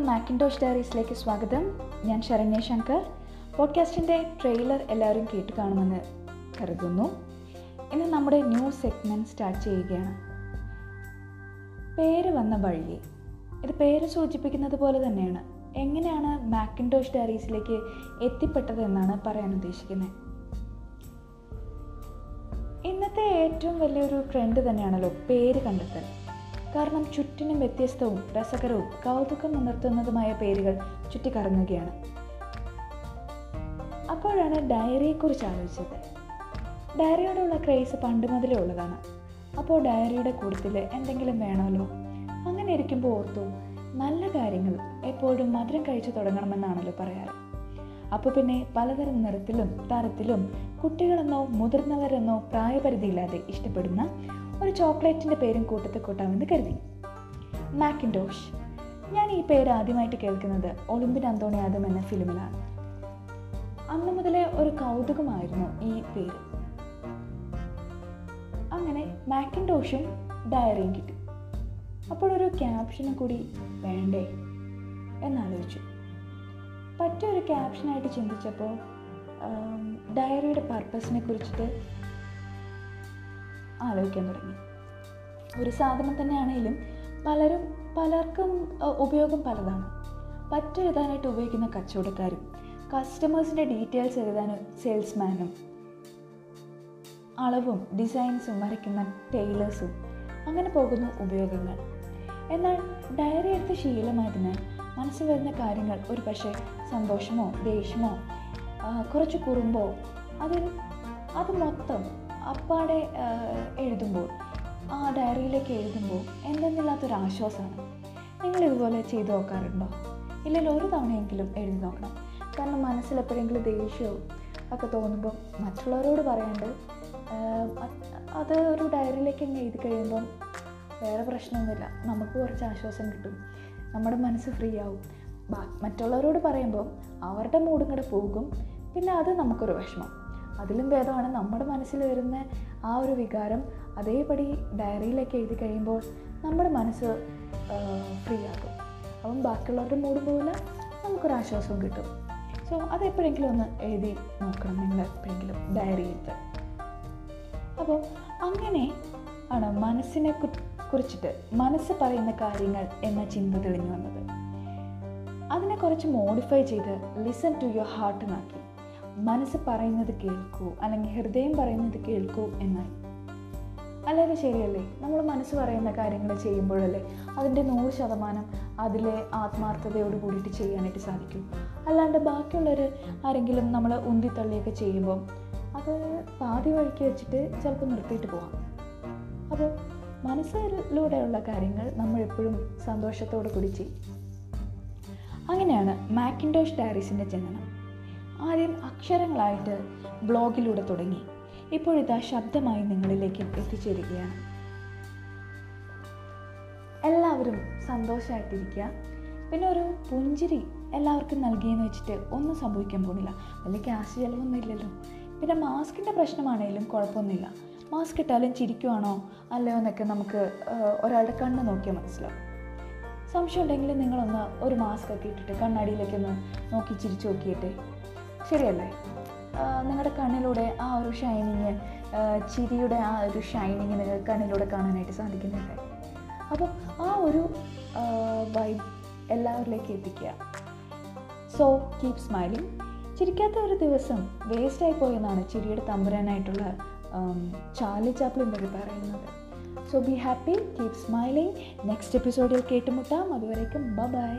എല്ലാവർക്കും മാക്കിൻഡോഷ് ഡയറീസിലേക്ക് സ്വാഗതം. ഞാൻ ശരണ്യ ശങ്കർ. പോഡ്കാസ്റ്റിന്റെ ട്രെയിലർ എല്ലാവരും കേട്ട് കാണുമെന്ന് കരുതുന്നു. ഇന്ന് നമ്മുടെ ന്യൂ സെഗ്മെന്റ് സ്റ്റാർട്ട് ചെയ്യുകയാണ്. പേര് വന്ന വഴി ഇത് പേര് സൂചിപ്പിക്കുന്നത് പോലെ തന്നെയാണ്. എങ്ങനെയാണ് മാക്കിൻഡോഷ് ഡയറീസിലേക്ക് എത്തിപ്പെട്ടത് എന്നാണ് പറയാൻ ഉദ്ദേശിക്കുന്നത്. ഇന്നത്തെ ഏറ്റവും വലിയൊരു ട്രെൻഡ് തന്നെയാണല്ലോ പേര് കണ്ടെത്തൽ. കാരണം ചുറ്റിനും വ്യത്യസ്തവും രസകരവും കൗതുകം ഉണർത്തുന്നതുമായ പേരുകൾ ചുറ്റിക്കറങ്ങുകയാണ്. അപ്പോഴാണ് ഡയറിയെക്കുറിച്ച് ആലോചിച്ചത്. ഡയറിയോടുള്ള ക്രേസ് പണ്ട് മുതലേ ഉള്ളതാണ്. അപ്പോൾ ഡയറിയുടെ കൂട്ടത്തിൽ എന്തെങ്കിലും വേണമല്ലോ? അങ്ങനെ ഇരിക്കുമ്പോൾ ഓർത്തു നല്ല കാര്യങ്ങൾ എപ്പോഴും മധുരം കഴിച്ചു തുടങ്ങണമെന്നാണല്ലോ പറയാറ്. അപ്പോൾ പിന്നെ പലതരം നിറത്തിലും തരത്തിലും കുട്ടികളെന്നോ മുതിർന്നവരെന്നോ പ്രായപരിധിയില്ലാതെ ഇഷ്ടപ്പെടുന്ന ഒരു ചോക്ലേറ്റിന്റെ പേരും കൂട്ടത്തിൽ കൂട്ടാമെന്ന് കരുതി. മാക്കിൻഡോഷ് ഞാൻ ഈ പേര് ആദ്യമായിട്ട് കേൾക്കുന്നത് ഒളിമ്പിൻ അന്തോണി ആദം എന്ന ഫിലിമിലാണ്. അന്ന് മുതലേ ഒരു കൗതുകമായിരുന്നു ഈ പേര്. അങ്ങനെ മാക്കിൻഡോഷും ഡയറിയും കിട്ടി. അപ്പോൾ ഒരു ക്യാപ്ഷനും കൂടി വേണ്ടേ എന്നാലോചിച്ചു. പറ്റിയൊരു ക്യാപ്ഷനായിട്ട് ചിന്തിച്ചപ്പോൾ ഡയറിയുടെ പർപ്പസിനെ കുറിച്ചിട്ട് ആലോചിക്കാൻ തുടങ്ങി. ഒരു സാധനം തന്നെയാണെങ്കിലും പലരും പലർക്കും ഉപയോഗം പലതാണ്. പറ്റെഴുതാനായിട്ട് ഉപയോഗിക്കുന്ന കച്ചവടക്കാരും കസ്റ്റമേഴ്സിന്റെ ഡീറ്റെയിൽസ് എഴുതാനും സെയിൽസ്മാനും അളവും ഡിസൈൻസും വരയ്ക്കുന്ന ടൈലേഴ്സും അങ്ങനെ പോകുന്നു ഉപയോഗങ്ങൾ. എന്നാൽ ഡയറി എടുത്ത് ശീലമായതിനാൽ മനസ്സിൽ വരുന്ന കാര്യങ്ങൾ ഒരു പക്ഷേ സന്തോഷമോ ദേഷ്യമോ കുറച്ച് കുറുമ്പോ അതിൽ അത് മൊത്തം അപ്പാടെ എഴുതുമ്പോൾ ആ ഡയറിയിലേക്ക് എഴുതുമ്പോൾ എന്തെന്നില്ലാത്തൊരു ആശ്വാസമാണ്. നിങ്ങൾ ഇതുപോലെ ചെയ്തു നോക്കാറുണ്ടോ? ഇല്ലെങ്കിൽ ഒരു തവണയെങ്കിലും എഴുതി നോക്കണം. കാരണം മനസ്സിൽ എപ്പോഴെങ്കിലും ദേഷ്യവും ഒക്കെ തോന്നുമ്പം മറ്റുള്ളവരോട് പറയാണ്ട് അത് ഒരു ഡയറിയിലേക്ക് തന്നെ എഴുതി കഴിയുമ്പം വേറെ പ്രശ്നമൊന്നുമില്ല. നമുക്ക് കുറച്ച് ആശ്വാസം കിട്ടും. നമ്മുടെ മനസ്സ് ഫ്രീ ആവും. മറ്റുള്ളവരോട് പറയുമ്പോൾ അവരുടെ മൂടും കൂടെ പോകും. പിന്നെ അത് നമുക്കൊരു വിഷമം. അതിലും ഭേദമാണ്. നമ്മുടെ മനസ്സിൽ വരുന്ന ആ ഒരു വികാരം അതേപടി ഡയറിയിലേക്ക് എഴുതി കഴിയുമ്പോൾ നമ്മുടെ മനസ്സ് ഫ്രീ ആകും അപ്പം ബാക്കിയുള്ളവരുടെ മൂഡ് പോലെ നമുക്കൊരു ആശ്വാസവും കിട്ടും. സോ അതെപ്പോഴെങ്കിലും ഒന്ന് എഴുതി നോക്കണം നിങ്ങൾ എപ്പോഴെങ്കിലും ഡയറി എടുത്ത് അപ്പോൾ അങ്ങനെ ആണ് മനസ്സിനെ കുറിച്ചിട്ട് മനസ്സ് പറയുന്ന കാര്യങ്ങൾ എന്ന ചിന്ത തെളിഞ്ഞു വന്നത്. അതിനെ കുറച്ച് മോഡിഫൈ ചെയ്ത് ലിസൺ ടു യുവർ ഹാർട്ട് എന്നാക്കി. മനസ്സ് പറയുന്നത് കേൾക്കൂ അല്ലെങ്കിൽ ഹൃദയം പറയുന്നത് കേൾക്കൂ എന്നായി. അല്ലാതെ ശരിയല്ലേ? നമ്മൾ മനസ്സ് പറയുന്ന കാര്യങ്ങൾ ചെയ്യുമ്പോഴല്ലേ അതിന്റെ നൂറ് ശതമാനം അതിലെ ആത്മാർത്ഥതയോട് കൂടിയിട്ട് ചെയ്യാനായിട്ട് സാധിക്കും. അല്ലാണ്ട് ബാക്കിയുള്ളവർ ആരെങ്കിലും നമ്മൾ ഉന്തിത്തള്ളിയൊക്കെ ചെയ്യുമ്പോൾ അത് പാതി വഴിക്ക് വെച്ചിട്ട് ചിലപ്പോൾ നിർത്തിയിട്ട് പോവാം. അപ്പോൾ മനസ്സിലൂടെയുള്ള കാര്യങ്ങൾ നമ്മൾ എപ്പോഴും സന്തോഷത്തോടു കൂടി ചെയ്യും. അങ്ങനെയാണ് മാക്കിൻഡോഷ് ഡയറീസിന്റെ ജനനം. ആദ്യം അക്ഷരങ്ങളായിട്ട് ബ്ലോഗിലൂടെ തുടങ്ങി. ഇപ്പോഴിതാ ശബ്ദമായി നിങ്ങളിലേക്ക് എത്തിച്ചേരുകയാണ്. എല്ലാവരും സന്തോഷമായിട്ടിരിക്കുക പിന്നെ ഒരു പുഞ്ചിരി എല്ലാവർക്കും നൽകിയെന്ന് വെച്ചിട്ട് ഒന്നും സംഭവിക്കാൻ പോകുന്നില്ല. വലിയ ക്യാഷ് ചിലവൊന്നും ഇല്ലല്ലോ. പിന്നെ മാസ്കിന്റെ പ്രശ്നമാണെങ്കിലും കുഴപ്പമൊന്നുമില്ല. മാസ്ക് ഇട്ടാലും ചിരിക്കുവാണോ അല്ലയോ എന്നൊക്കെ നമുക്ക് ഒരാളുടെ കണ്ണ് നോക്കിയാൽ മനസ്സിലാവും. സംശയം ഉണ്ടെങ്കിൽ നിങ്ങളൊന്ന് ഒരു മാസ്ക് ഒക്കെ ഇട്ടിട്ട് കണ്ണാടിയിലേക്കൊന്ന് നോക്കി ചിരിച്ചു നോക്കിയിട്ട് ശരിയല്ലേ? നിങ്ങളുടെ കണ്ണിലൂടെ ആ ഒരു ഷൈനിങ് ചിരിയുടെ ആ ഒരു ഷൈനിങ് നിങ്ങൾക്ക് കണ്ണിലൂടെ കാണാനായിട്ട് സാധിക്കുന്നുണ്ട്. അപ്പം ആ ഒരു വൈബ് എല്ലാവരിലേക്ക് എത്തിക്കുക. സോ കീപ് സ്മൈലിംഗ് ചിരിക്കാത്ത ഒരു ദിവസം വേസ്റ്റായി പോയെന്നാണ് ചിരിയുടെ തമ്പുരാനായിട്ടുള്ള ചാർലി ചാപ്ലിൻ വഴി പറയുന്നത്. So be happy keep smiling next എപ്പിസോഡിൽ കേട്ടുമുട്ടാം. അതുവരേക്കും ബ ബൈ